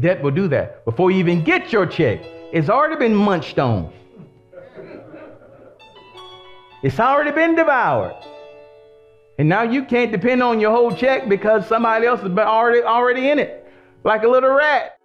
Debt will do that. Before you even get your check, it's already been munched on. It's already been devoured. And now you can't depend on your whole check because somebody else has been already already in it, like a little rat.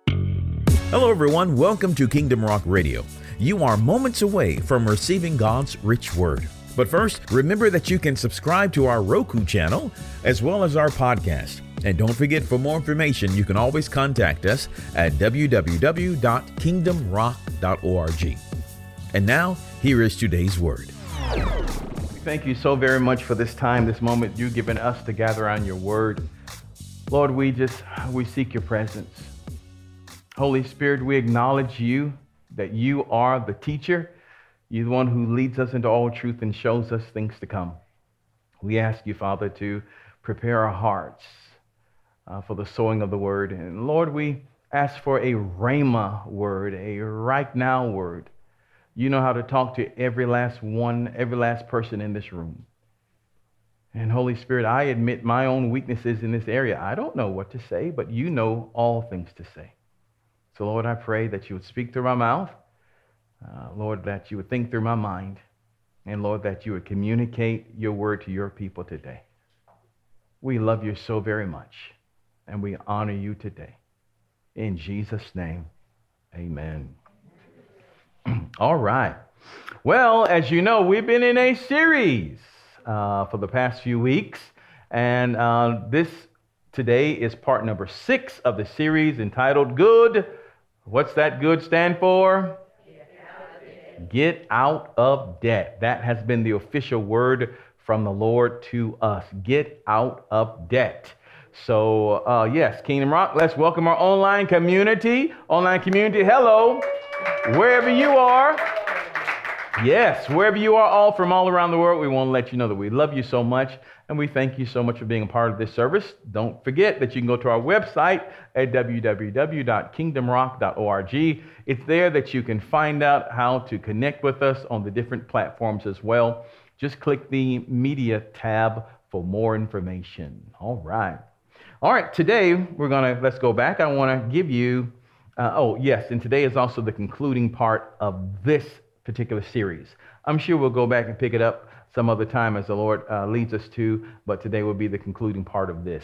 Hello, everyone. Welcome to Kingdom Rock Radio. You are moments away from receiving God's rich word. But first, remember that you can subscribe to our Roku channel as well as our podcast. And don't forget, for more information, you can always contact us at www.kingdomrock.org. And now, here is today's word. Thank you so very much for this time, this moment you've given us to gather on your word. Lord, we just we seek your presence. Holy Spirit, we acknowledge you that you are the teacher. You're the one who leads us into all truth and shows us things to come. We ask you, Father, to prepare our hearts uh, for the sowing of the word. And Lord, we ask for a rhema word, a right now word. You know how to talk to every last one, every last person in this room. And Holy Spirit, I admit my own weaknesses in this area. I don't know what to say, but you know all things to say. So, Lord, I pray that you would speak through my mouth. Uh, Lord, that you would think through my mind. And Lord, that you would communicate your word to your people today. We love you so very much, and we honor you today. In Jesus' name, amen. All right. Well, as you know, we've been in a series uh, for the past few weeks, and uh, this today is part number six of the series entitled Good. What's that good stand for? Get out of debt. That has been the official word from the Lord to us. Get out of debt. So, uh, yes, Kingdom Rock, let's welcome our online community. Online community, hello, wherever you are. Yes, wherever you are, all from all around the world, we want to let you know that we love you so much and we thank you so much for being a part of this service. Don't forget that you can go to our website at www.kingdomrock.org. It's there that you can find out how to connect with us on the different platforms as well. Just click the media tab for more information. All right. All right, today we're going to, let's go back. I want to give you, uh, oh, yes, and today is also the concluding part of this particular series. I'm sure we'll go back and pick it up some other time as the Lord uh, leads us to, but today will be the concluding part of this.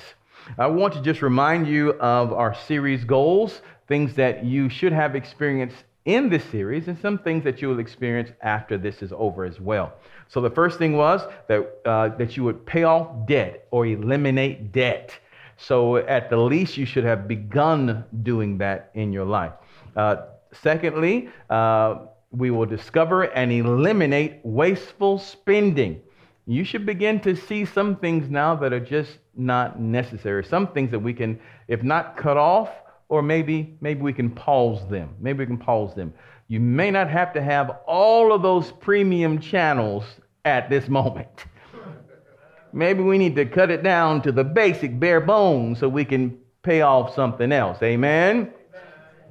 I want to just remind you of our series goals, things that you should have experienced in this series, and some things that you will experience after this is over as well. So the first thing was that, uh, that you would pay off debt or eliminate debt. So, at the least, you should have begun doing that in your life. Uh, secondly, uh, we will discover and eliminate wasteful spending. You should begin to see some things now that are just not necessary. Some things that we can, if not cut off, or maybe maybe we can pause them. Maybe we can pause them. You may not have to have all of those premium channels at this moment. Maybe we need to cut it down to the basic bare bones so we can pay off something else. Amen?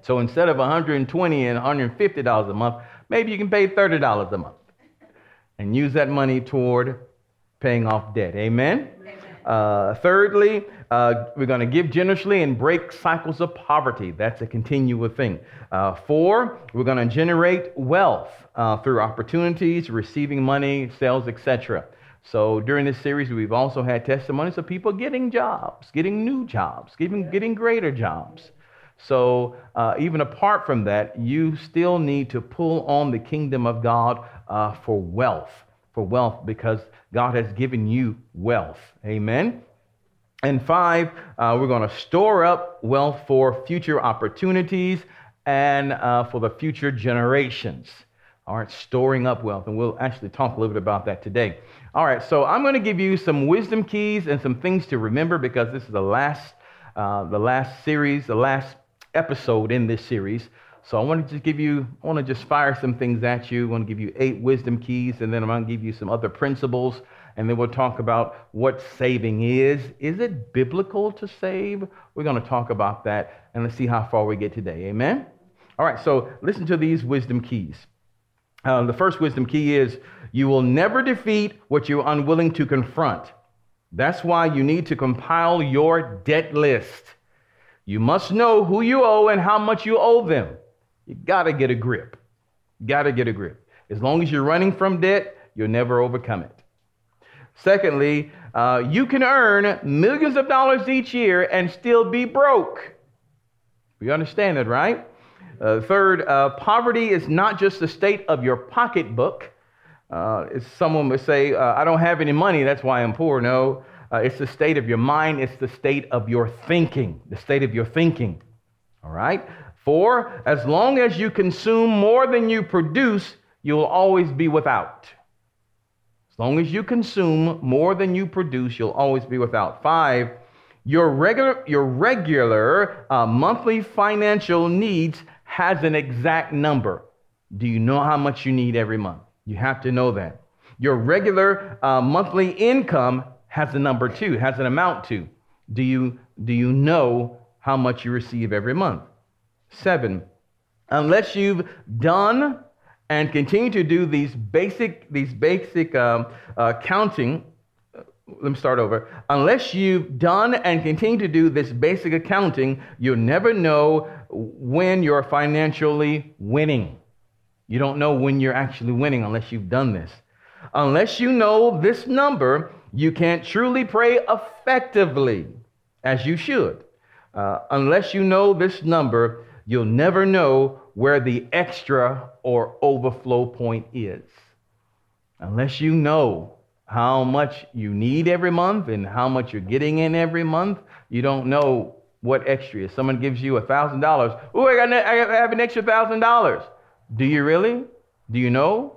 So instead of 120 and 150 dollars a month, maybe you can pay 30 dollars a month and use that money toward paying off debt. Amen. Amen. Uh, thirdly, uh, we're going to give generously and break cycles of poverty. That's a continual thing. Uh, four, we're going to generate wealth uh, through opportunities, receiving money, sales, etc. So during this series, we've also had testimonies of people getting jobs, getting new jobs, getting, getting greater jobs. So uh, even apart from that, you still need to pull on the kingdom of God uh, for wealth, for wealth, because God has given you wealth. Amen. And five, uh, we're going to store up wealth for future opportunities and uh, for the future generations. All right, storing up wealth. And we'll actually talk a little bit about that today. All right, so I'm going to give you some wisdom keys and some things to remember because this is the last, uh, the last series, the last episode in this series. So I want to just give you, I want to just fire some things at you. I want to give you eight wisdom keys, and then I'm going to give you some other principles, and then we'll talk about what saving is. Is it biblical to save? We're going to talk about that, and let's see how far we get today. Amen? All right, so listen to these wisdom keys. Uh, the first wisdom key is you will never defeat what you're unwilling to confront. That's why you need to compile your debt list. You must know who you owe and how much you owe them. You got to get a grip. You Got to get a grip. As long as you're running from debt, you'll never overcome it. Secondly, uh, you can earn millions of dollars each year and still be broke. You understand that, right? Uh, third, uh, poverty is not just the state of your pocketbook. Uh, someone would say, uh, I don't have any money, that's why I'm poor. No, uh, it's the state of your mind, it's the state of your thinking, the state of your thinking. All right? Four, as long as you consume more than you produce, you'll always be without. As long as you consume more than you produce, you'll always be without. Five, your regular, your regular uh, monthly financial needs has an exact number. Do you know how much you need every month? You have to know that. Your regular uh, monthly income has a number too, has an amount to. Do you, do you know how much you receive every month? Seven, unless you've done and continue to do these basic, these basic um, uh, counting, let me start over. Unless you've done and continue to do this basic accounting, you'll never know when you're financially winning. You don't know when you're actually winning unless you've done this. Unless you know this number, you can't truly pray effectively as you should. Uh, unless you know this number, you'll never know where the extra or overflow point is. Unless you know how much you need every month and how much you're getting in every month, you don't know what extra is. Someone gives you a $1,000. Oh, I, got, I have an extra $1,000. Do you really? Do you know?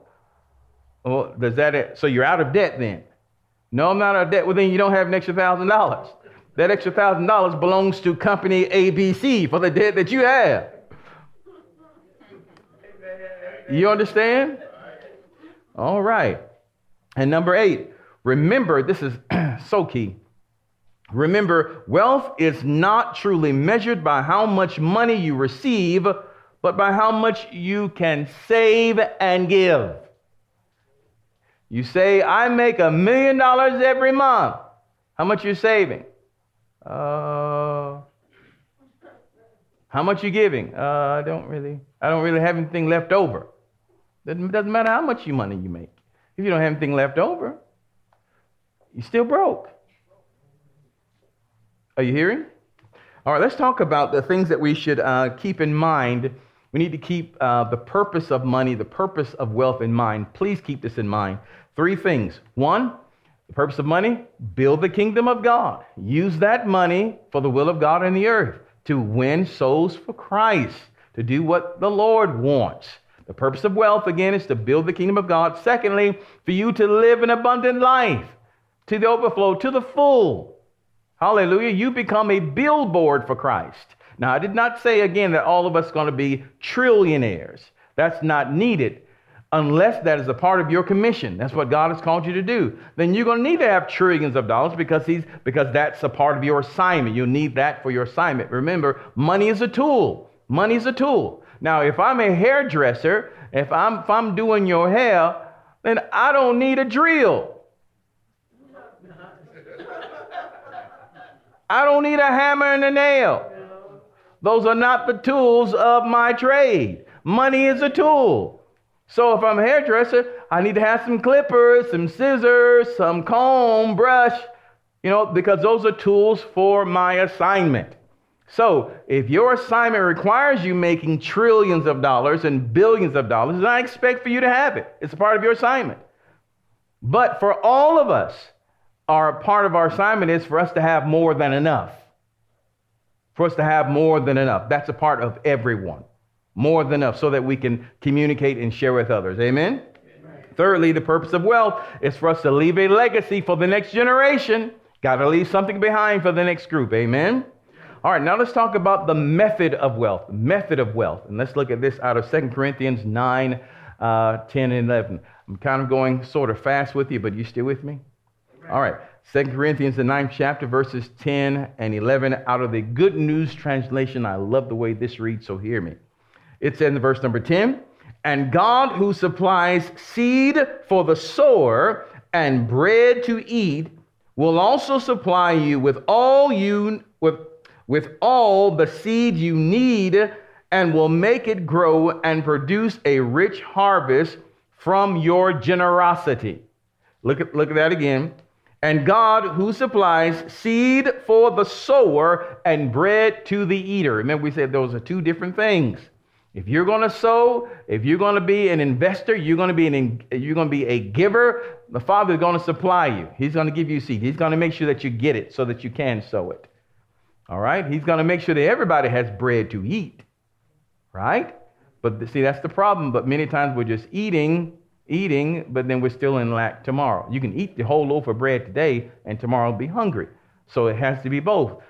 Well, does that, so you're out of debt then? No, I'm not out of debt. Well, then you don't have an extra $1,000. That extra $1,000 belongs to company ABC for the debt that you have. You understand? All right. And number eight, remember, this is so key. Remember, wealth is not truly measured by how much money you receive, but by how much you can save and give. You say, I make a million dollars every month. How much you saving? Uh, how much you giving? Uh, I don't really, I don't really have anything left over. It doesn't matter how much money you make. If you don't have anything left over, you're still broke. Are you hearing? All right, let's talk about the things that we should uh, keep in mind. We need to keep uh, the purpose of money, the purpose of wealth in mind. Please keep this in mind. Three things. One, the purpose of money, build the kingdom of God. Use that money for the will of God in the earth to win souls for Christ, to do what the Lord wants. The purpose of wealth, again, is to build the kingdom of God. Secondly, for you to live an abundant life to the overflow, to the full. Hallelujah. You become a billboard for Christ. Now, I did not say again that all of us are going to be trillionaires. That's not needed unless that is a part of your commission. That's what God has called you to do. Then you're going to need to have trillions of dollars because he's because that's a part of your assignment. You need that for your assignment. Remember, money is a tool. Money is a tool. Now, if I'm a hairdresser, if I'm, if I'm doing your hair, then I don't need a drill. I don't need a hammer and a nail. Those are not the tools of my trade. Money is a tool. So if I'm a hairdresser, I need to have some clippers, some scissors, some comb, brush, you know, because those are tools for my assignment. So, if your assignment requires you making trillions of dollars and billions of dollars, then I expect for you to have it. It's a part of your assignment. But for all of us, our part of our assignment is for us to have more than enough. For us to have more than enough. That's a part of everyone. More than enough so that we can communicate and share with others. Amen? Amen. Thirdly, the purpose of wealth is for us to leave a legacy for the next generation. Got to leave something behind for the next group. Amen? All right, now let's talk about the method of wealth. Method of wealth. And let's look at this out of 2 Corinthians 9, uh, 10, and 11. I'm kind of going sort of fast with you, but you still with me? All right. 2 Corinthians, the ninth chapter, verses 10 and 11, out of the Good News translation. I love the way this reads, so hear me. It in verse number 10 And God, who supplies seed for the sower and bread to eat, will also supply you with all you with with all the seed you need and will make it grow and produce a rich harvest from your generosity. Look at, look at that again. And God, who supplies seed for the sower and bread to the eater. Remember, we said those are two different things. If you're going to sow, if you're going to be an investor, you're going to be an you're going to be a giver. The Father is going to supply you. He's going to give you seed. He's going to make sure that you get it so that you can sow it. All right. He's going to make sure that everybody has bread to eat. Right. But see, that's the problem. But many times we're just eating, eating, but then we're still in lack tomorrow. You can eat the whole loaf of bread today, and tomorrow be hungry. So it has to be both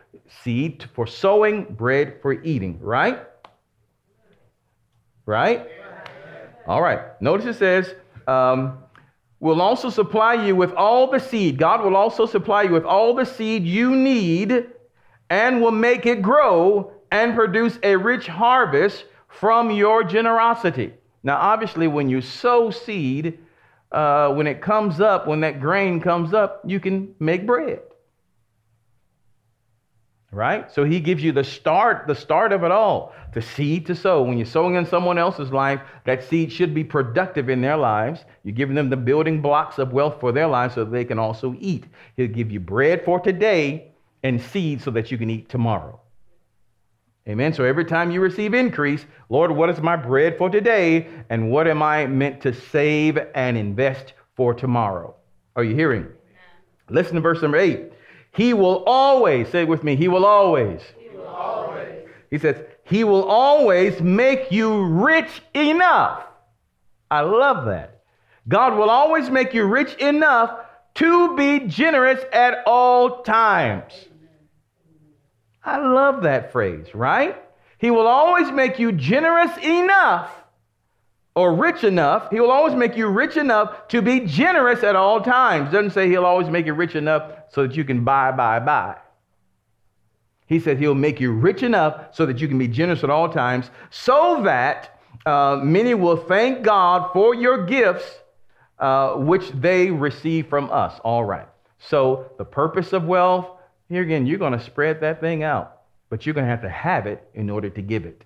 seed for sowing, bread for eating. Right. Right? All right. Notice it says, um, will also supply you with all the seed. God will also supply you with all the seed you need and will make it grow and produce a rich harvest from your generosity. Now, obviously, when you sow seed, uh, when it comes up, when that grain comes up, you can make bread right? So he gives you the start, the start of it all, the seed to sow. When you're sowing in someone else's life, that seed should be productive in their lives. You're giving them the building blocks of wealth for their lives so they can also eat. He'll give you bread for today and seed so that you can eat tomorrow. Amen. So every time you receive increase, Lord, what is my bread for today? And what am I meant to save and invest for tomorrow? Are you hearing? Listen to verse number eight. He will always, say with me, He will always. He will always. He says, He will always make you rich enough. I love that. God will always make you rich enough to be generous at all times. I love that phrase, right? He will always make you generous enough or rich enough. He will always make you rich enough to be generous at all times. Doesn't say he'll always make you rich enough so that you can buy, buy, buy. He says he'll make you rich enough so that you can be generous at all times, so that uh, many will thank God for your gifts, uh, which they receive from us. All right. So the purpose of wealth, here again, you're going to spread that thing out, but you're going to have to have it in order to give it.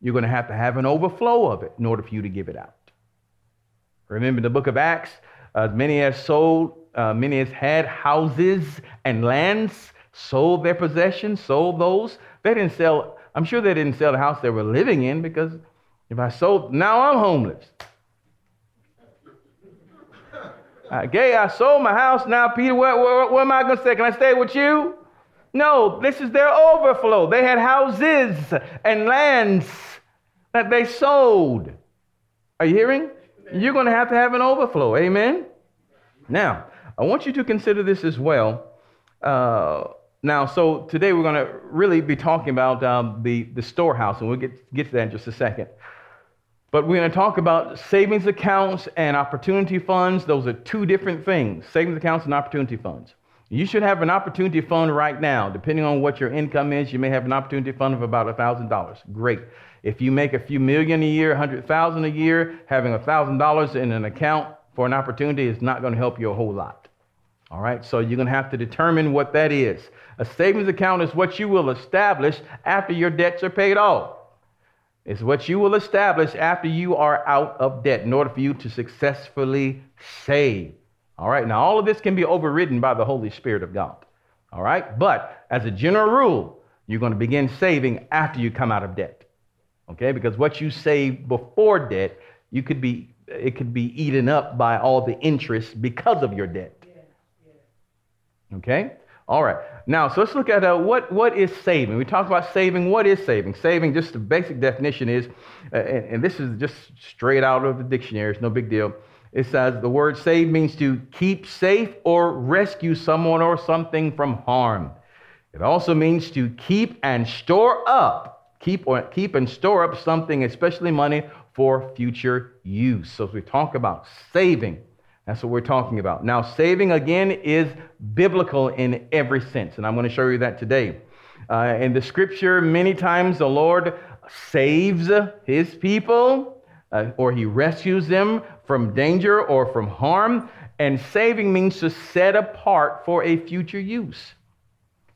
You're going to have to have an overflow of it in order for you to give it out. Remember the book of Acts, uh, many as sold, uh, many as had houses and lands, sold their possessions, sold those. They didn't sell, I'm sure they didn't sell the house they were living in because if I sold, now I'm homeless. Uh, Gay, I sold my house. Now, Peter, what am I going to say? Can I stay with you? No, this is their overflow. They had houses and lands that they sold. Are you hearing? You're going to have to have an overflow. Amen? Now, I want you to consider this as well. Uh, now, so today we're going to really be talking about um, the, the storehouse, and we'll get, get to that in just a second. But we're going to talk about savings accounts and opportunity funds. Those are two different things savings accounts and opportunity funds. You should have an opportunity fund right now. Depending on what your income is, you may have an opportunity fund of about $1,000. Great. If you make a few million a year, 100,000 a year, having $1,000 in an account for an opportunity is not going to help you a whole lot. All right, so you're going to have to determine what that is. A savings account is what you will establish after your debts are paid off. It's what you will establish after you are out of debt in order for you to successfully save. All right, now all of this can be overridden by the Holy Spirit of God. All right, but as a general rule, you're going to begin saving after you come out of debt okay? Because what you save before debt, you could be it could be eaten up by all the interest because of your debt. Okay? All right. Now, so let's look at uh, what, what is saving. We talk about saving. What is saving? Saving, just the basic definition is, uh, and, and, this is just straight out of the dictionary, it's no big deal. It says the word save means to keep safe or rescue someone or something from harm. It also means to keep and store up keep, or, keep and store up something, especially money, for future use. So, as we talk about saving, that's what we're talking about. Now, saving again is biblical in every sense, and I'm going to show you that today. Uh, in the scripture, many times the Lord saves his people uh, or he rescues them from danger or from harm. And saving means to set apart for a future use.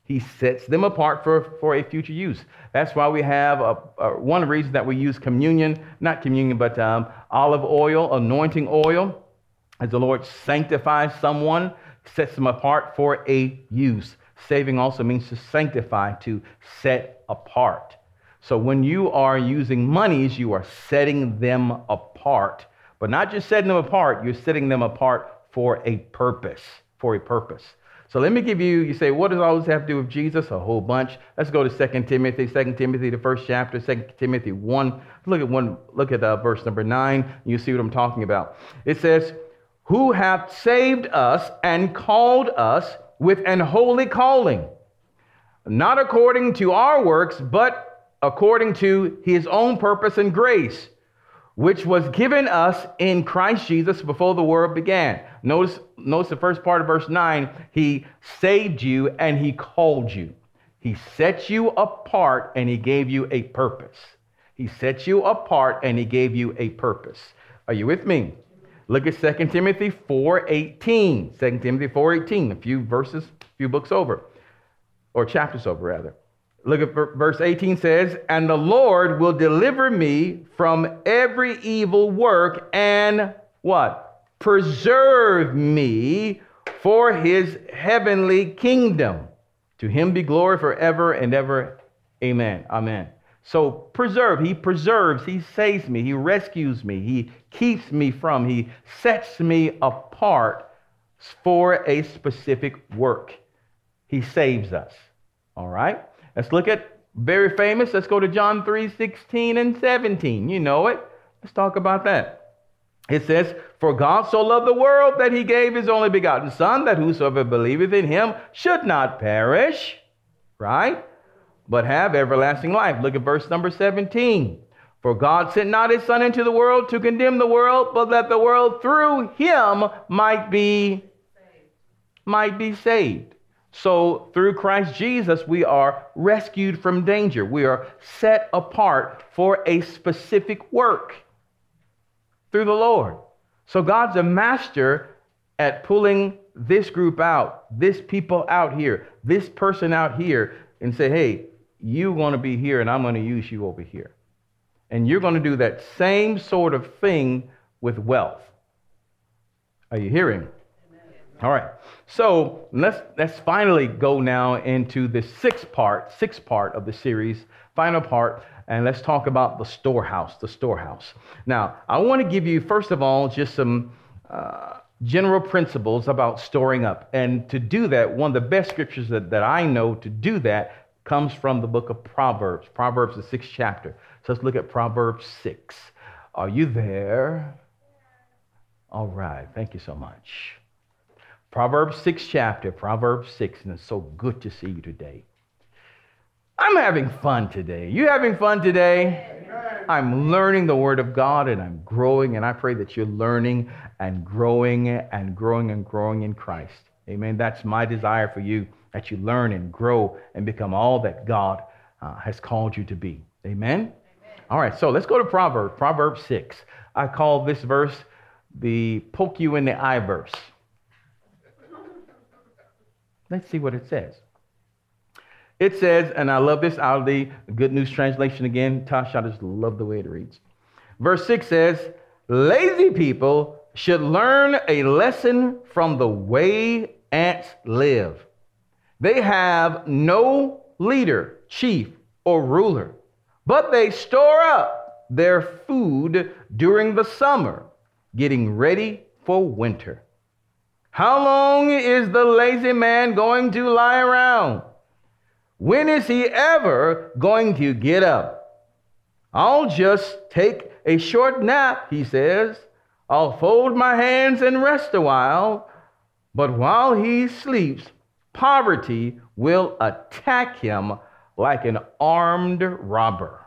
He sets them apart for, for a future use. That's why we have a, a one reasons that we use communion, not communion, but um, olive oil, anointing oil, as the Lord sanctifies someone, sets them apart for a use. Saving also means to sanctify, to set apart. So when you are using monies, you are setting them apart. But not just setting them apart, you're setting them apart for a purpose. For a purpose. So let me give you, you say, what does all this have to do with Jesus? A whole bunch. Let's go to 2 Timothy, 2 Timothy, the first chapter, 2 Timothy 1. Look at one, look at uh, verse number 9. You see what I'm talking about. It says, Who hath saved us and called us with an holy calling, not according to our works, but according to his own purpose and grace, which was given us in Christ Jesus before the world began. Notice, notice the first part of verse 9. He saved you and he called you. He set you apart and he gave you a purpose. He set you apart and he gave you a purpose. Are you with me? Look at 2 Timothy 4.18. 2 Timothy 4.18, a few verses, a few books over, or chapters over, rather. Look at verse 18 says, And the Lord will deliver me from every evil work and what? preserve me for his heavenly kingdom. To him be glory forever and ever. Amen. Amen. So preserve, he preserves, he saves me, he rescues me, he keeps me from, he sets me apart for a specific work. He saves us. All right? Let's look at very famous. Let's go to John 3 16 and 17. You know it. Let's talk about that. It says, For God so loved the world that he gave his only begotten Son, that whosoever believeth in him should not perish, right? But have everlasting life. Look at verse number 17. For God sent not his Son into the world to condemn the world, but that the world through him might be might be saved. So through Christ Jesus, we are rescued from danger. We are set apart for a specific work through the Lord. So God's a master at pulling this group out, this people out here, this person out here, and say, hey, you're going to be here and I'm going to use you over here. And you're going to do that same sort of thing with wealth. Are you hearing? All right. So let's let's finally go now into the sixth part, sixth part of the series, final part, and let's talk about the storehouse, the storehouse. Now, I want to give you, first of all, just some uh, general principles about storing up. And to do that, one of the best scriptures that, that I know to do that comes from the book of Proverbs. Proverbs, the sixth chapter. So let's look at Proverbs 6. Are you there? All right. Thank you so much. Proverbs 6 chapter, Proverbs 6, and it's so good to see you today. I'm having fun today. You having fun today? I'm learning the Word of God and I'm growing, and I pray that you're learning and growing and growing and growing in Christ. Amen. That's my desire for you that you learn and grow and become all that God uh, has called you to be. Amen? Amen? All right, so let's go to Proverbs, Proverbs 6. I call this verse the poke you in the eye verse. Let's see what it says. It says, and I love this out of the Good News Translation again. Tosh, I just love the way it reads. Verse 6 says, Lazy people should learn a lesson from the way ants live. They have no leader, chief, or ruler, but they store up their food during the summer, getting ready for winter. How long is the lazy man going to lie around? When is he ever going to get up? I'll just take a short nap, he says. I'll fold my hands and rest a while. But while he sleeps, poverty will attack him like an armed robber.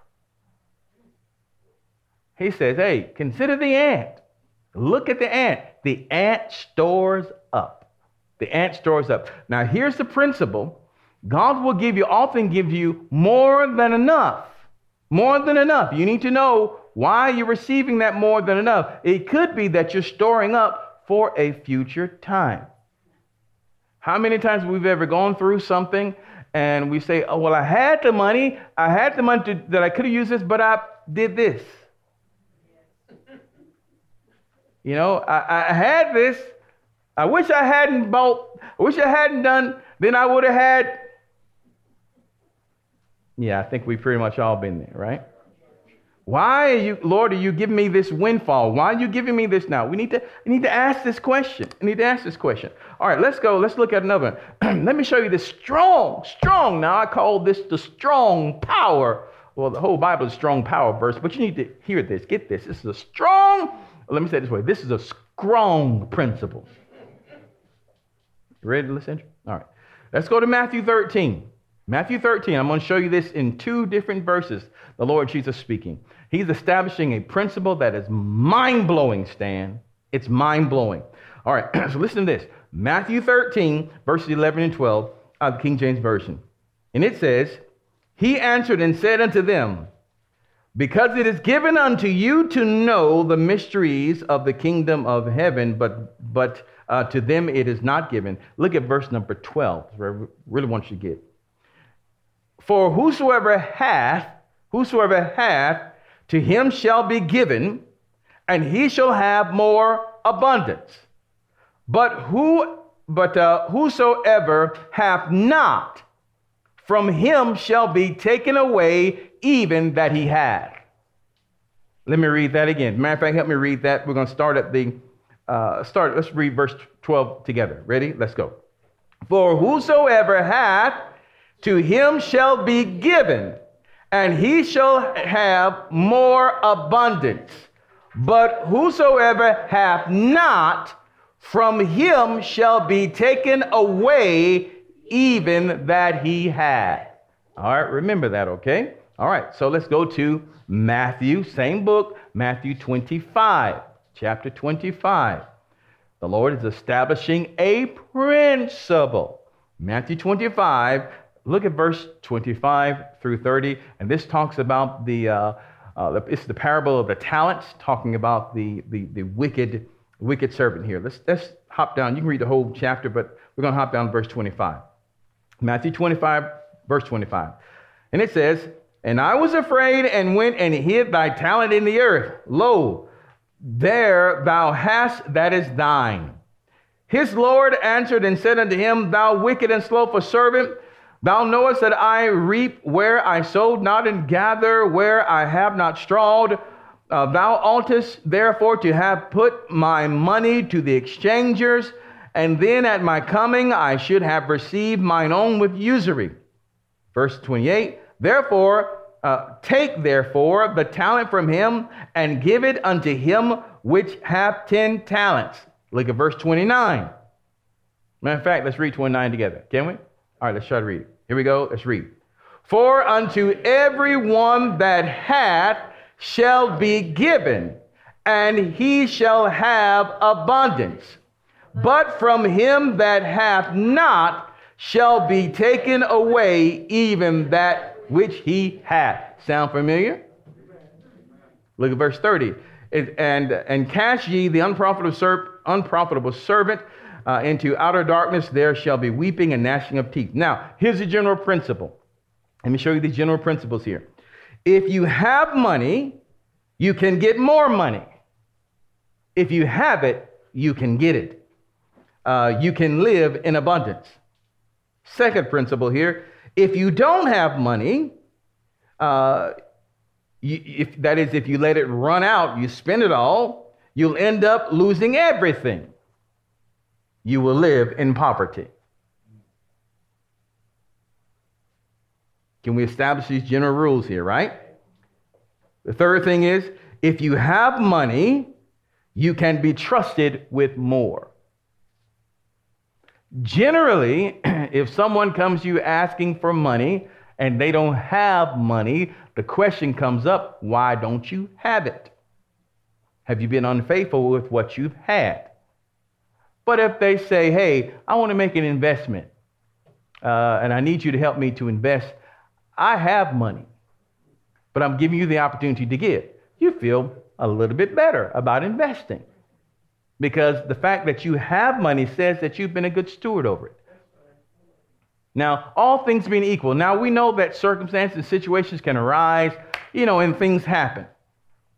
He says, Hey, consider the ant. Look at the ant. The ant stores up. The ant stores up. Now, here's the principle God will give you, often give you more than enough. More than enough. You need to know why you're receiving that more than enough. It could be that you're storing up for a future time. How many times we've ever gone through something and we say, oh, well, I had the money. I had the money to, that I could have used this, but I did this. You know, I, I had this. I wish I hadn't bought, I wish I hadn't done, then I would have had. Yeah, I think we've pretty much all been there, right? Why are you, Lord, are you giving me this windfall? Why are you giving me this now? We need to, we need to ask this question. We need to ask this question. All right, let's go. Let's look at another. Let me show you this strong, strong. Now I call this the strong power. Well, the whole Bible is strong power verse, but you need to hear this. Get this. This is a strong, let me say it this way. This is a strong principle. You ready to listen? All right. Let's go to Matthew 13. Matthew 13, I'm going to show you this in two different verses. The Lord Jesus speaking. He's establishing a principle that is mind blowing, Stan. It's mind blowing. All right, so listen to this Matthew 13, verses 11 and 12 of the King James Version. And it says, He answered and said unto them, Because it is given unto you to know the mysteries of the kingdom of heaven, but, but uh, to them it is not given. Look at verse number 12, where I really want you to get. For whosoever hath, whosoever hath, to him shall be given, and he shall have more abundance. But who, but uh, whosoever hath not, from him shall be taken away even that he hath. Let me read that again. Matter of fact, help me read that. We're going to start at the uh, start. Let's read verse 12 together. Ready? Let's go. For whosoever hath to him shall be given, and he shall have more abundance. But whosoever hath not, from him shall be taken away even that he had. All right, remember that, okay? All right, so let's go to Matthew, same book, Matthew 25, chapter 25. The Lord is establishing a principle. Matthew 25, look at verse 25 through 30, and this talks about the, uh, uh, it's the parable of the talents, talking about the, the, the wicked, wicked servant here. Let's, let's hop down. You can read the whole chapter, but we're going to hop down to verse 25. Matthew 25, verse 25. And it says, And I was afraid and went and hid thy talent in the earth. Lo, there thou hast that is thine. His Lord answered and said unto him, Thou wicked and slothful servant, Thou knowest that I reap where I sowed not and gather where I have not strawed. Uh, thou oughtest therefore to have put my money to the exchangers, and then at my coming I should have received mine own with usury. Verse 28 Therefore, uh, take therefore the talent from him and give it unto him which hath ten talents. Look at verse 29. Matter of fact, let's read 29 together, can we? All right, let's try to read it. Here we go. Let's read. For unto every one that hath shall be given, and he shall have abundance. But from him that hath not shall be taken away even that which he hath. Sound familiar? Look at verse 30. And, and cast ye the unprofitable, ser- unprofitable servant uh, into outer darkness, there shall be weeping and gnashing of teeth. Now, here's the general principle. Let me show you the general principles here. If you have money, you can get more money. If you have it, you can get it. Uh, you can live in abundance. Second principle here if you don't have money, uh, you, if, that is, if you let it run out, you spend it all, you'll end up losing everything you will live in poverty. Can we establish these general rules here, right? The third thing is if you have money, you can be trusted with more. Generally, if someone comes to you asking for money and they don't have money, the question comes up why don't you have it? Have you been unfaithful with what you've had? But if they say, hey, I want to make an investment uh, and I need you to help me to invest, I have money, but I'm giving you the opportunity to give, you feel a little bit better about investing because the fact that you have money says that you've been a good steward over it. Now, all things being equal, now we know that circumstances and situations can arise, you know, and things happen.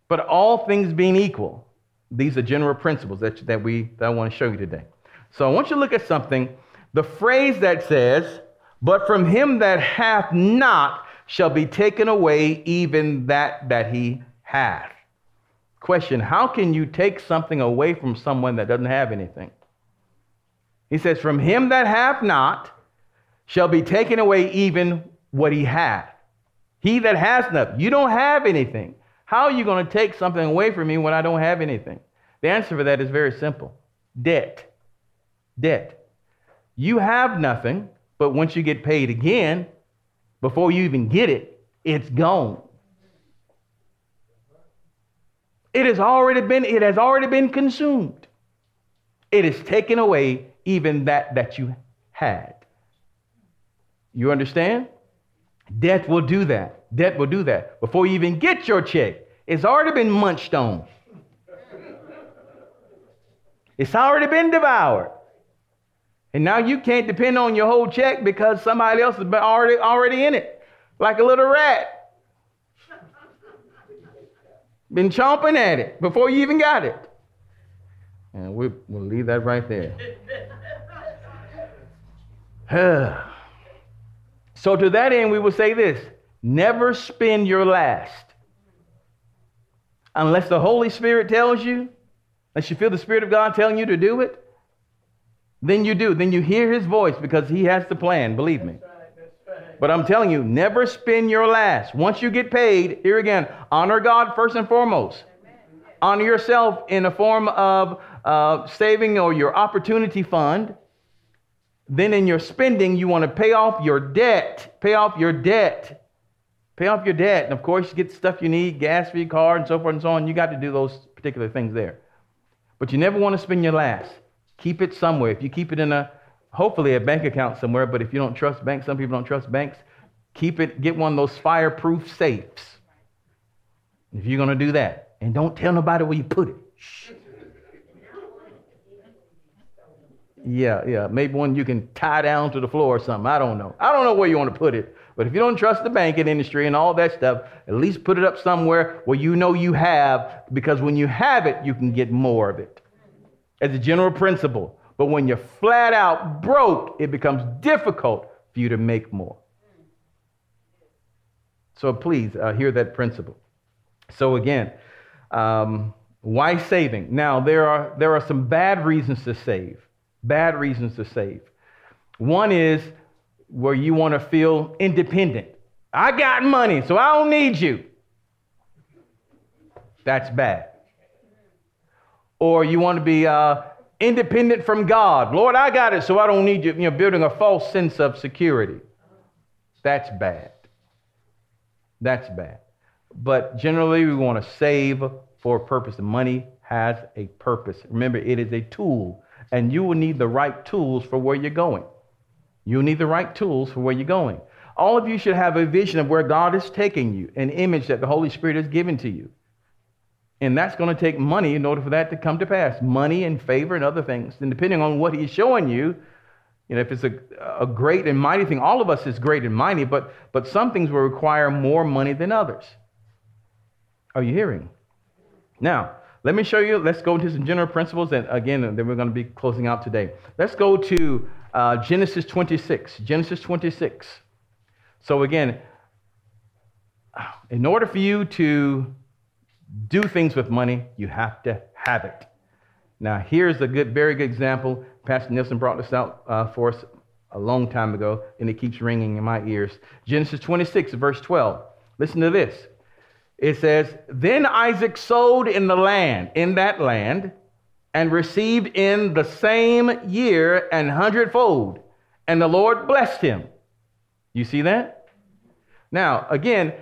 But all things being equal, these are general principles that, that, we, that I want to show you today. So I want you to look at something. The phrase that says, But from him that hath not shall be taken away even that that he hath. Question How can you take something away from someone that doesn't have anything? He says, From him that hath not shall be taken away even what he hath. He that has nothing. You don't have anything. How are you going to take something away from me when I don't have anything? The answer for that is very simple debt. Debt. You have nothing, but once you get paid again, before you even get it, it's gone. It has already been, it has already been consumed. It is taken away even that that you had. You understand? Death will do that. Death will do that. Before you even get your check, it's already been munched on. It's already been devoured. And now you can't depend on your whole check because somebody else has been already, already in it, like a little rat. Been chomping at it before you even got it. And we, we'll leave that right there. so, to that end, we will say this never spend your last unless the Holy Spirit tells you, unless you feel the Spirit of God telling you to do it. Then you do. Then you hear his voice because he has the plan, believe me. But I'm telling you, never spend your last. Once you get paid, here again, honor God first and foremost. Honor yourself in a form of uh, saving or your opportunity fund. Then in your spending, you want to pay off your debt. Pay off your debt. Pay off your debt. And of course, you get stuff you need, gas for your car, and so forth and so on. You got to do those particular things there. But you never want to spend your last. Keep it somewhere. If you keep it in a, hopefully a bank account somewhere, but if you don't trust banks, some people don't trust banks, keep it, get one of those fireproof safes. If you're going to do that. And don't tell nobody where you put it. Shh. Yeah, yeah. Maybe one you can tie down to the floor or something. I don't know. I don't know where you want to put it. But if you don't trust the banking industry and all that stuff, at least put it up somewhere where you know you have, because when you have it, you can get more of it. As a general principle. But when you're flat out broke, it becomes difficult for you to make more. So please uh, hear that principle. So again, um, why saving? Now there are there are some bad reasons to save bad reasons to save. One is where you want to feel independent. I got money, so I don't need you. That's bad. Or you want to be uh, independent from God. Lord, I got it, so I don't need you. You're building a false sense of security. That's bad. That's bad. But generally, we want to save for a purpose. The money has a purpose. Remember, it is a tool and you will need the right tools for where you're going. You'll need the right tools for where you're going. All of you should have a vision of where God is taking you, an image that the Holy Spirit has given to you. And that's going to take money in order for that to come to pass money and favor and other things. And depending on what He's showing you, you know, if it's a, a great and mighty thing, all of us is great and mighty, but, but some things will require more money than others. Are you hearing? Now, let me show you, let's go into some general principles, and again, then we're going to be closing out today. Let's go to uh, Genesis 26. Genesis 26. So, again, in order for you to do things with money, you have to have it. Now, here's a good, very good example. Pastor Nielsen brought this out uh, for us a long time ago, and it keeps ringing in my ears. Genesis 26, verse 12. Listen to this. It says, Then Isaac sowed in the land, in that land, and received in the same year an hundredfold, and the Lord blessed him. You see that? Now, again,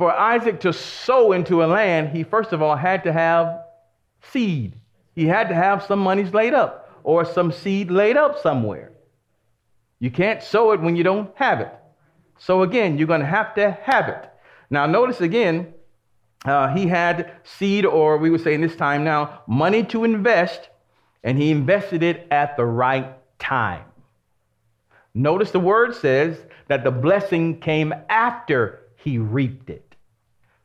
for Isaac to sow into a land, he first of all had to have seed. He had to have some monies laid up or some seed laid up somewhere. You can't sow it when you don't have it. So, again, you're going to have to have it. Now, notice again, uh, he had seed, or we would say in this time now, money to invest, and he invested it at the right time. Notice the word says that the blessing came after he reaped it.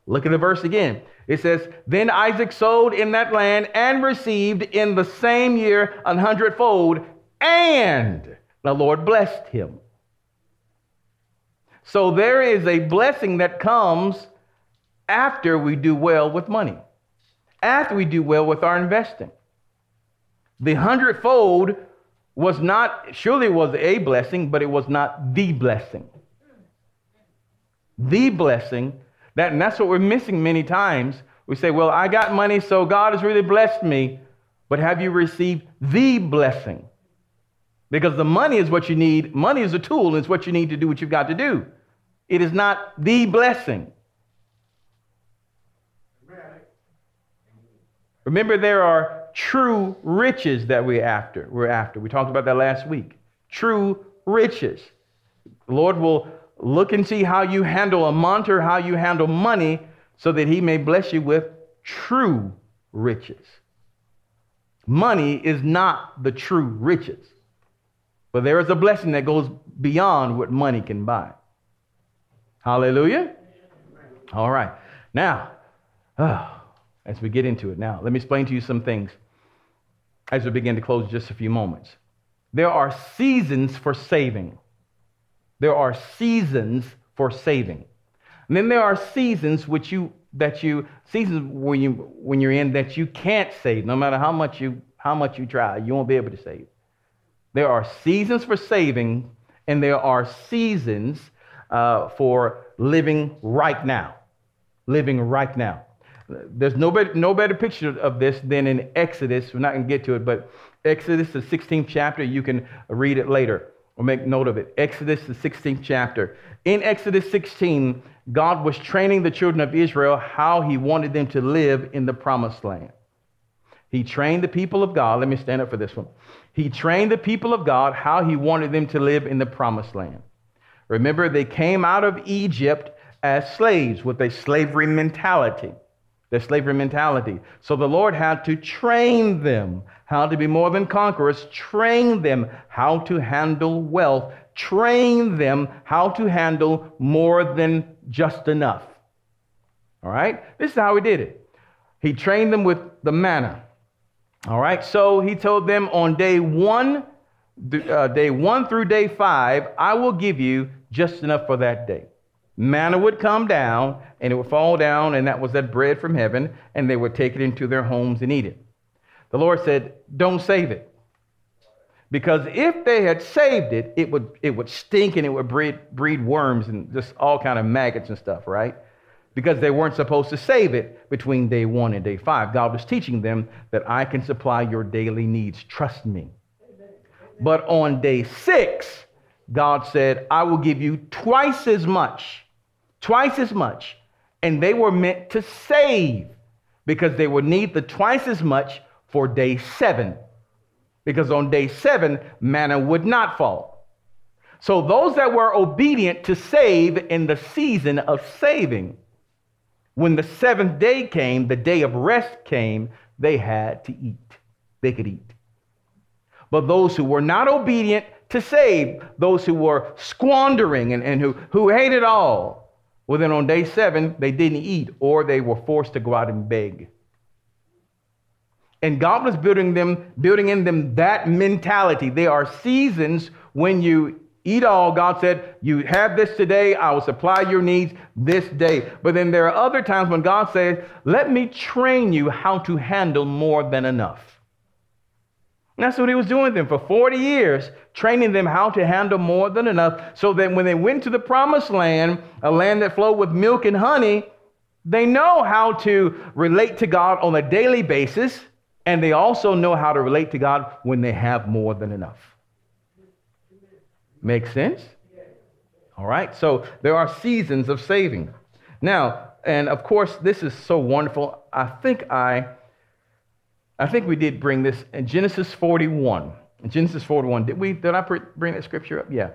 Look at the verse again. It says, Then Isaac sowed in that land and received in the same year an hundredfold, and the Lord blessed him. So there is a blessing that comes after we do well with money, after we do well with our investing. The hundredfold was not, surely was a blessing, but it was not the blessing. The blessing, that, and that's what we're missing many times. We say, well, I got money, so God has really blessed me. But have you received the blessing? Because the money is what you need. Money is a tool, and it's what you need to do what you've got to do. It is not the blessing. Remember, there are true riches that we're after. We're after. We talked about that last week. True riches. The Lord will look and see how you handle a month or how you handle money so that he may bless you with true riches. Money is not the true riches, but there is a blessing that goes beyond what money can buy. Hallelujah. All right. Now, oh, as we get into it now, let me explain to you some things as we begin to close just a few moments. There are seasons for saving. There are seasons for saving. And then there are seasons which you that you seasons when you when you're in that you can't save, no matter how much you how much you try, you won't be able to save. There are seasons for saving, and there are seasons uh, for living right now. Living right now. There's no better, no better picture of this than in Exodus. We're not going to get to it, but Exodus, the 16th chapter, you can read it later or make note of it. Exodus, the 16th chapter. In Exodus 16, God was training the children of Israel how he wanted them to live in the promised land. He trained the people of God. Let me stand up for this one. He trained the people of God how he wanted them to live in the promised land. Remember, they came out of Egypt as slaves with a slavery mentality. Their slavery mentality. So the Lord had to train them how to be more than conquerors, train them how to handle wealth, train them how to handle more than just enough. All right? This is how he did it. He trained them with the manna. All right? So he told them on day one, uh, day one through day five, I will give you just enough for that day. Manna would come down and it would fall down, and that was that bread from heaven, and they would take it into their homes and eat it. The Lord said, Don't save it. Because if they had saved it, it would, it would stink and it would breed, breed worms and just all kind of maggots and stuff, right? Because they weren't supposed to save it between day one and day five. God was teaching them that I can supply your daily needs. Trust me. But on day six, God said, I will give you twice as much, twice as much. And they were meant to save because they would need the twice as much for day seven. Because on day seven, manna would not fall. So those that were obedient to save in the season of saving, when the seventh day came, the day of rest came, they had to eat. They could eat. But those who were not obedient to save those who were squandering and, and who, who hated all. Well, then on day seven, they didn't eat or they were forced to go out and beg. And God was building them, building in them that mentality. There are seasons when you eat all. God said, You have this today, I will supply your needs this day. But then there are other times when God says, Let me train you how to handle more than enough. That's what he was doing them for 40 years, training them how to handle more than enough so that when they went to the promised land, a land that flowed with milk and honey, they know how to relate to God on a daily basis, and they also know how to relate to God when they have more than enough. Make sense? All right, so there are seasons of saving. Now, and of course, this is so wonderful. I think I I think we did bring this in Genesis 41. In Genesis 41, did we? Did I bring that scripture up? Yeah.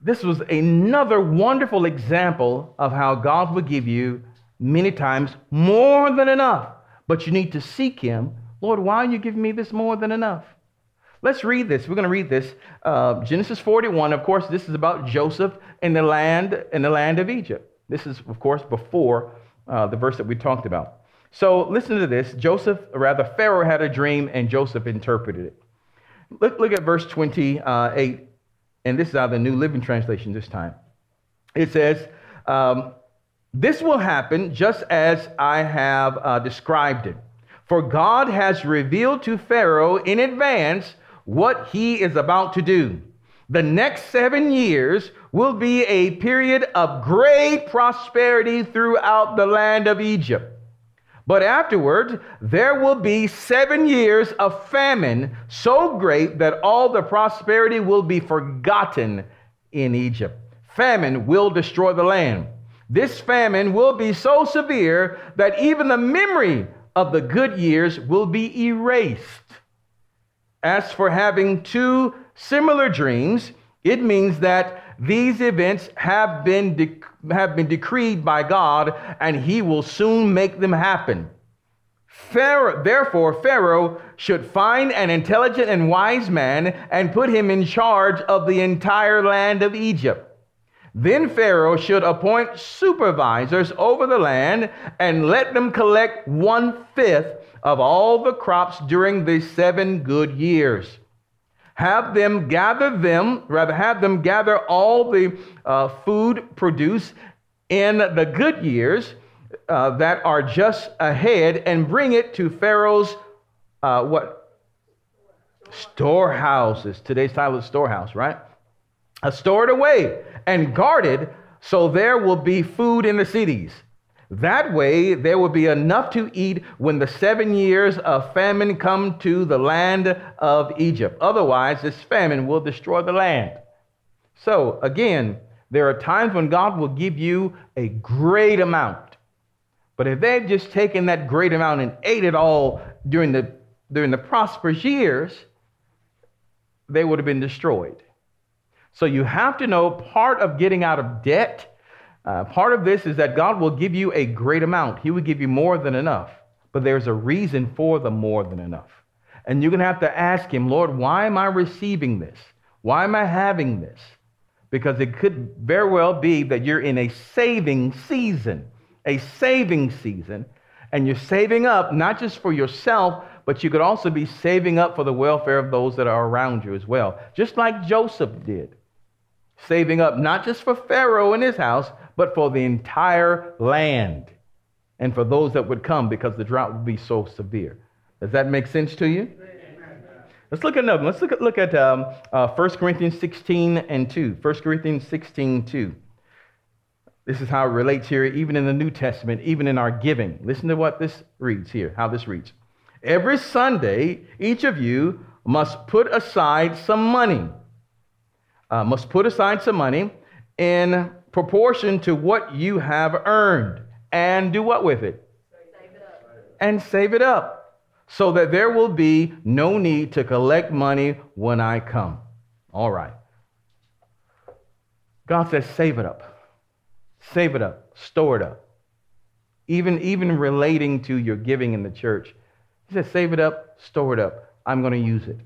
This was another wonderful example of how God will give you many times more than enough. But you need to seek Him. Lord, why are you giving me this more than enough? Let's read this. We're going to read this. Uh, Genesis 41. Of course, this is about Joseph in the land in the land of Egypt. This is, of course, before uh, the verse that we talked about. So listen to this. Joseph, rather, Pharaoh had a dream, and Joseph interpreted it. Look, look at verse 28, and this is out of the New Living Translation this time. It says, um, "This will happen just as I have uh, described it." For God has revealed to Pharaoh in advance what he is about to do. The next seven years will be a period of great prosperity throughout the land of Egypt. But afterward, there will be seven years of famine so great that all the prosperity will be forgotten in Egypt. Famine will destroy the land. This famine will be so severe that even the memory of the good years will be erased. As for having two similar dreams, it means that these events have been, de- have been decreed by God and he will soon make them happen. Pharaoh, therefore, Pharaoh should find an intelligent and wise man and put him in charge of the entire land of Egypt. Then Pharaoh should appoint supervisors over the land and let them collect one fifth of all the crops during the seven good years. Have them gather them, rather, have them gather all the uh, food produced in the good years uh, that are just ahead and bring it to Pharaoh's uh, what? Storehouses. Today's title is storehouse, right? Uh, stored away and guarded so there will be food in the cities. That way, there will be enough to eat when the seven years of famine come to the land of Egypt. Otherwise, this famine will destroy the land. So, again, there are times when God will give you a great amount. But if they've just taken that great amount and ate it all during the, during the prosperous years, they would have been destroyed. So you have to know part of getting out of debt, uh, part of this is that God will give you a great amount. He will give you more than enough, but there's a reason for the more than enough. And you're going to have to ask Him, Lord, why am I receiving this? Why am I having this? Because it could very well be that you're in a saving season, a saving season, and you're saving up not just for yourself, but you could also be saving up for the welfare of those that are around you as well, just like Joseph did saving up not just for Pharaoh and his house, but for the entire land and for those that would come because the drought would be so severe. Does that make sense to you? Let's look at another. Let's look at, look at um, uh, 1 Corinthians 16 and 2. 1 Corinthians 16, 2. This is how it relates here, even in the New Testament, even in our giving. Listen to what this reads here, how this reads. Every Sunday, each of you must put aside some money uh, must put aside some money in proportion to what you have earned and do what with it? Save it and save it up so that there will be no need to collect money when I come. All right. God says, save it up. Save it up. Store it up. Even, even relating to your giving in the church. He says, save it up, store it up. I'm going to use it.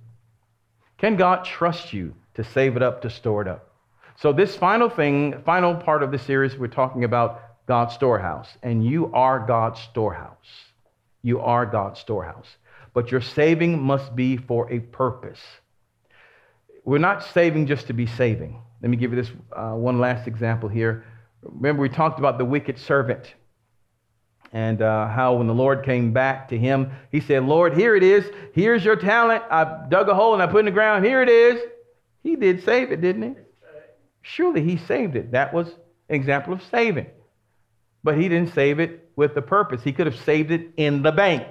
Can God trust you to save it up, to store it up. So, this final thing, final part of the series, we're talking about God's storehouse. And you are God's storehouse. You are God's storehouse. But your saving must be for a purpose. We're not saving just to be saving. Let me give you this uh, one last example here. Remember, we talked about the wicked servant and uh, how when the Lord came back to him, he said, Lord, here it is. Here's your talent. I dug a hole and I put it in the ground. Here it is. He did save it, didn't he? Surely he saved it. That was an example of saving. But he didn't save it with the purpose. He could have saved it in the bank.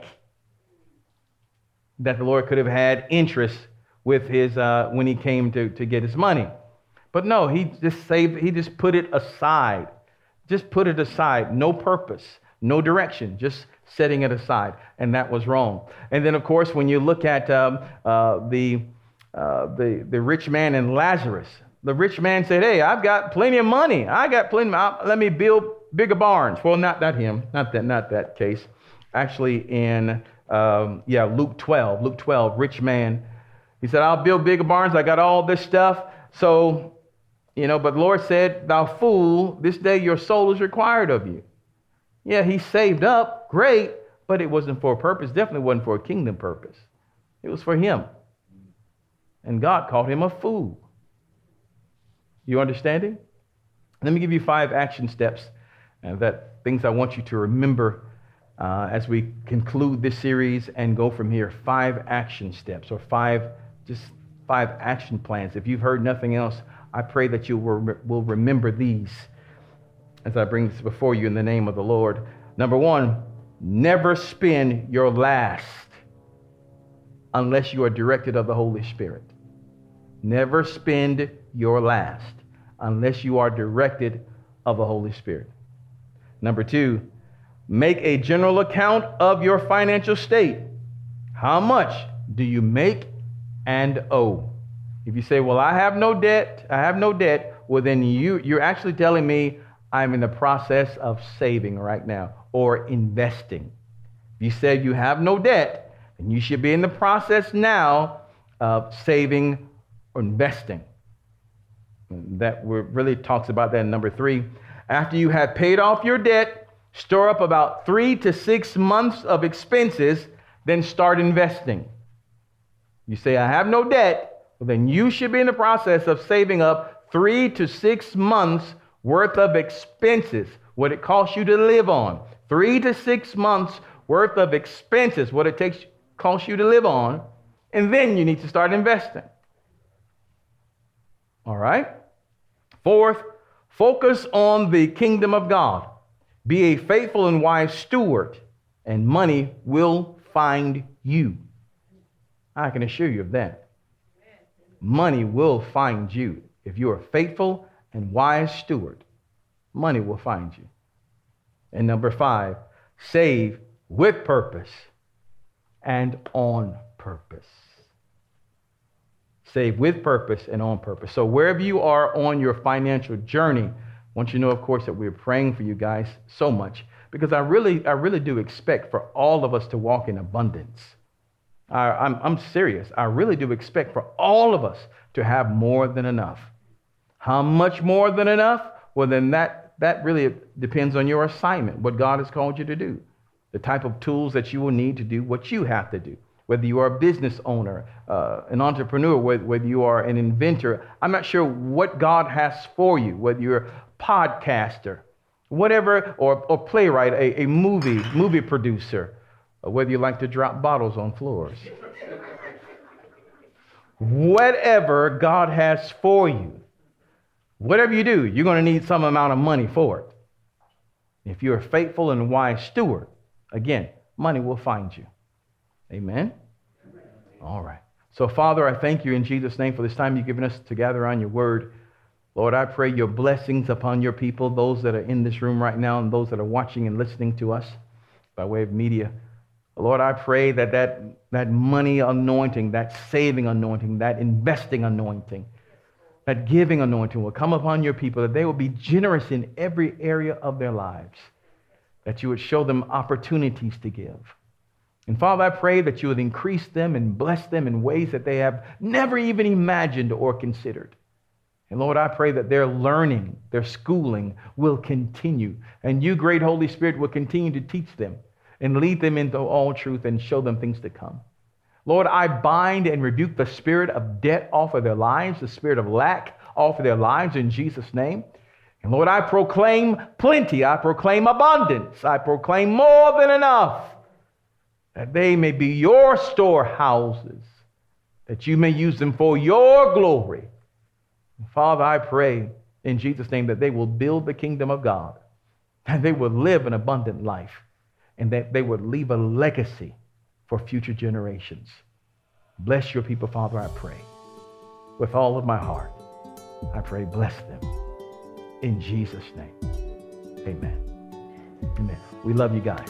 That the Lord could have had interest with his uh, when he came to, to get his money. But no, he just saved, he just put it aside. Just put it aside. No purpose, no direction, just setting it aside. And that was wrong. And then, of course, when you look at um, uh, the uh, the, the rich man and Lazarus. The rich man said, Hey, I've got plenty of money. I got plenty. Of, let me build bigger barns. Well, not, not him, not that, not that case. Actually, in um, yeah, Luke 12, Luke 12, rich man, He said, I'll build bigger barns. I got all this stuff. So, you know, but the Lord said, Thou fool, this day your soul is required of you. Yeah, he saved up, great, but it wasn't for a purpose. Definitely wasn't for a kingdom purpose. It was for him. And God called him a fool. You understanding? Let me give you five action steps uh, that things I want you to remember uh, as we conclude this series and go from here. Five action steps or five, just five action plans. If you've heard nothing else, I pray that you will, will remember these as I bring this before you in the name of the Lord. Number one, never spend your last unless you are directed of the Holy Spirit. Never spend your last unless you are directed of the Holy Spirit. Number two, make a general account of your financial state. How much do you make and owe? If you say, Well, I have no debt, I have no debt, well, then you, you're actually telling me I'm in the process of saving right now or investing. If you said you have no debt, then you should be in the process now of saving or investing. That really talks about that in number three. After you have paid off your debt, store up about three to six months of expenses, then start investing. You say, I have no debt, well, then you should be in the process of saving up three to six months worth of expenses, what it costs you to live on. Three to six months worth of expenses, what it takes costs you to live on, and then you need to start investing. All right? Fourth, focus on the kingdom of God. Be a faithful and wise steward, and money will find you. I can assure you of that. Money will find you. If you are a faithful and wise steward, money will find you. And number five, save with purpose and on purpose. Save with purpose and on purpose. So, wherever you are on your financial journey, want you to know, of course, that we're praying for you guys so much because I really, I really do expect for all of us to walk in abundance. I, I'm, I'm serious. I really do expect for all of us to have more than enough. How much more than enough? Well, then that, that really depends on your assignment, what God has called you to do, the type of tools that you will need to do what you have to do. Whether you are a business owner, uh, an entrepreneur, whether, whether you are an inventor, I'm not sure what God has for you, whether you're a podcaster, whatever, or, or playwright, a, a movie, movie producer, whether you like to drop bottles on floors. whatever God has for you, Whatever you do, you're going to need some amount of money for it. If you're a faithful and wise steward, again, money will find you. Amen? All right. So, Father, I thank you in Jesus' name for this time you've given us to gather on your word. Lord, I pray your blessings upon your people, those that are in this room right now and those that are watching and listening to us by way of media. Lord, I pray that that, that money anointing, that saving anointing, that investing anointing, that giving anointing will come upon your people, that they will be generous in every area of their lives, that you would show them opportunities to give. And Father, I pray that you would increase them and bless them in ways that they have never even imagined or considered. And Lord, I pray that their learning, their schooling will continue. And you, great Holy Spirit, will continue to teach them and lead them into all truth and show them things to come. Lord, I bind and rebuke the spirit of debt off of their lives, the spirit of lack off of their lives in Jesus' name. And Lord, I proclaim plenty. I proclaim abundance. I proclaim more than enough that they may be your storehouses, that you may use them for your glory. Father, I pray in Jesus' name that they will build the kingdom of God, that they will live an abundant life, and that they would leave a legacy for future generations. Bless your people, Father, I pray. With all of my heart, I pray, bless them. In Jesus' name. Amen. Amen. We love you guys.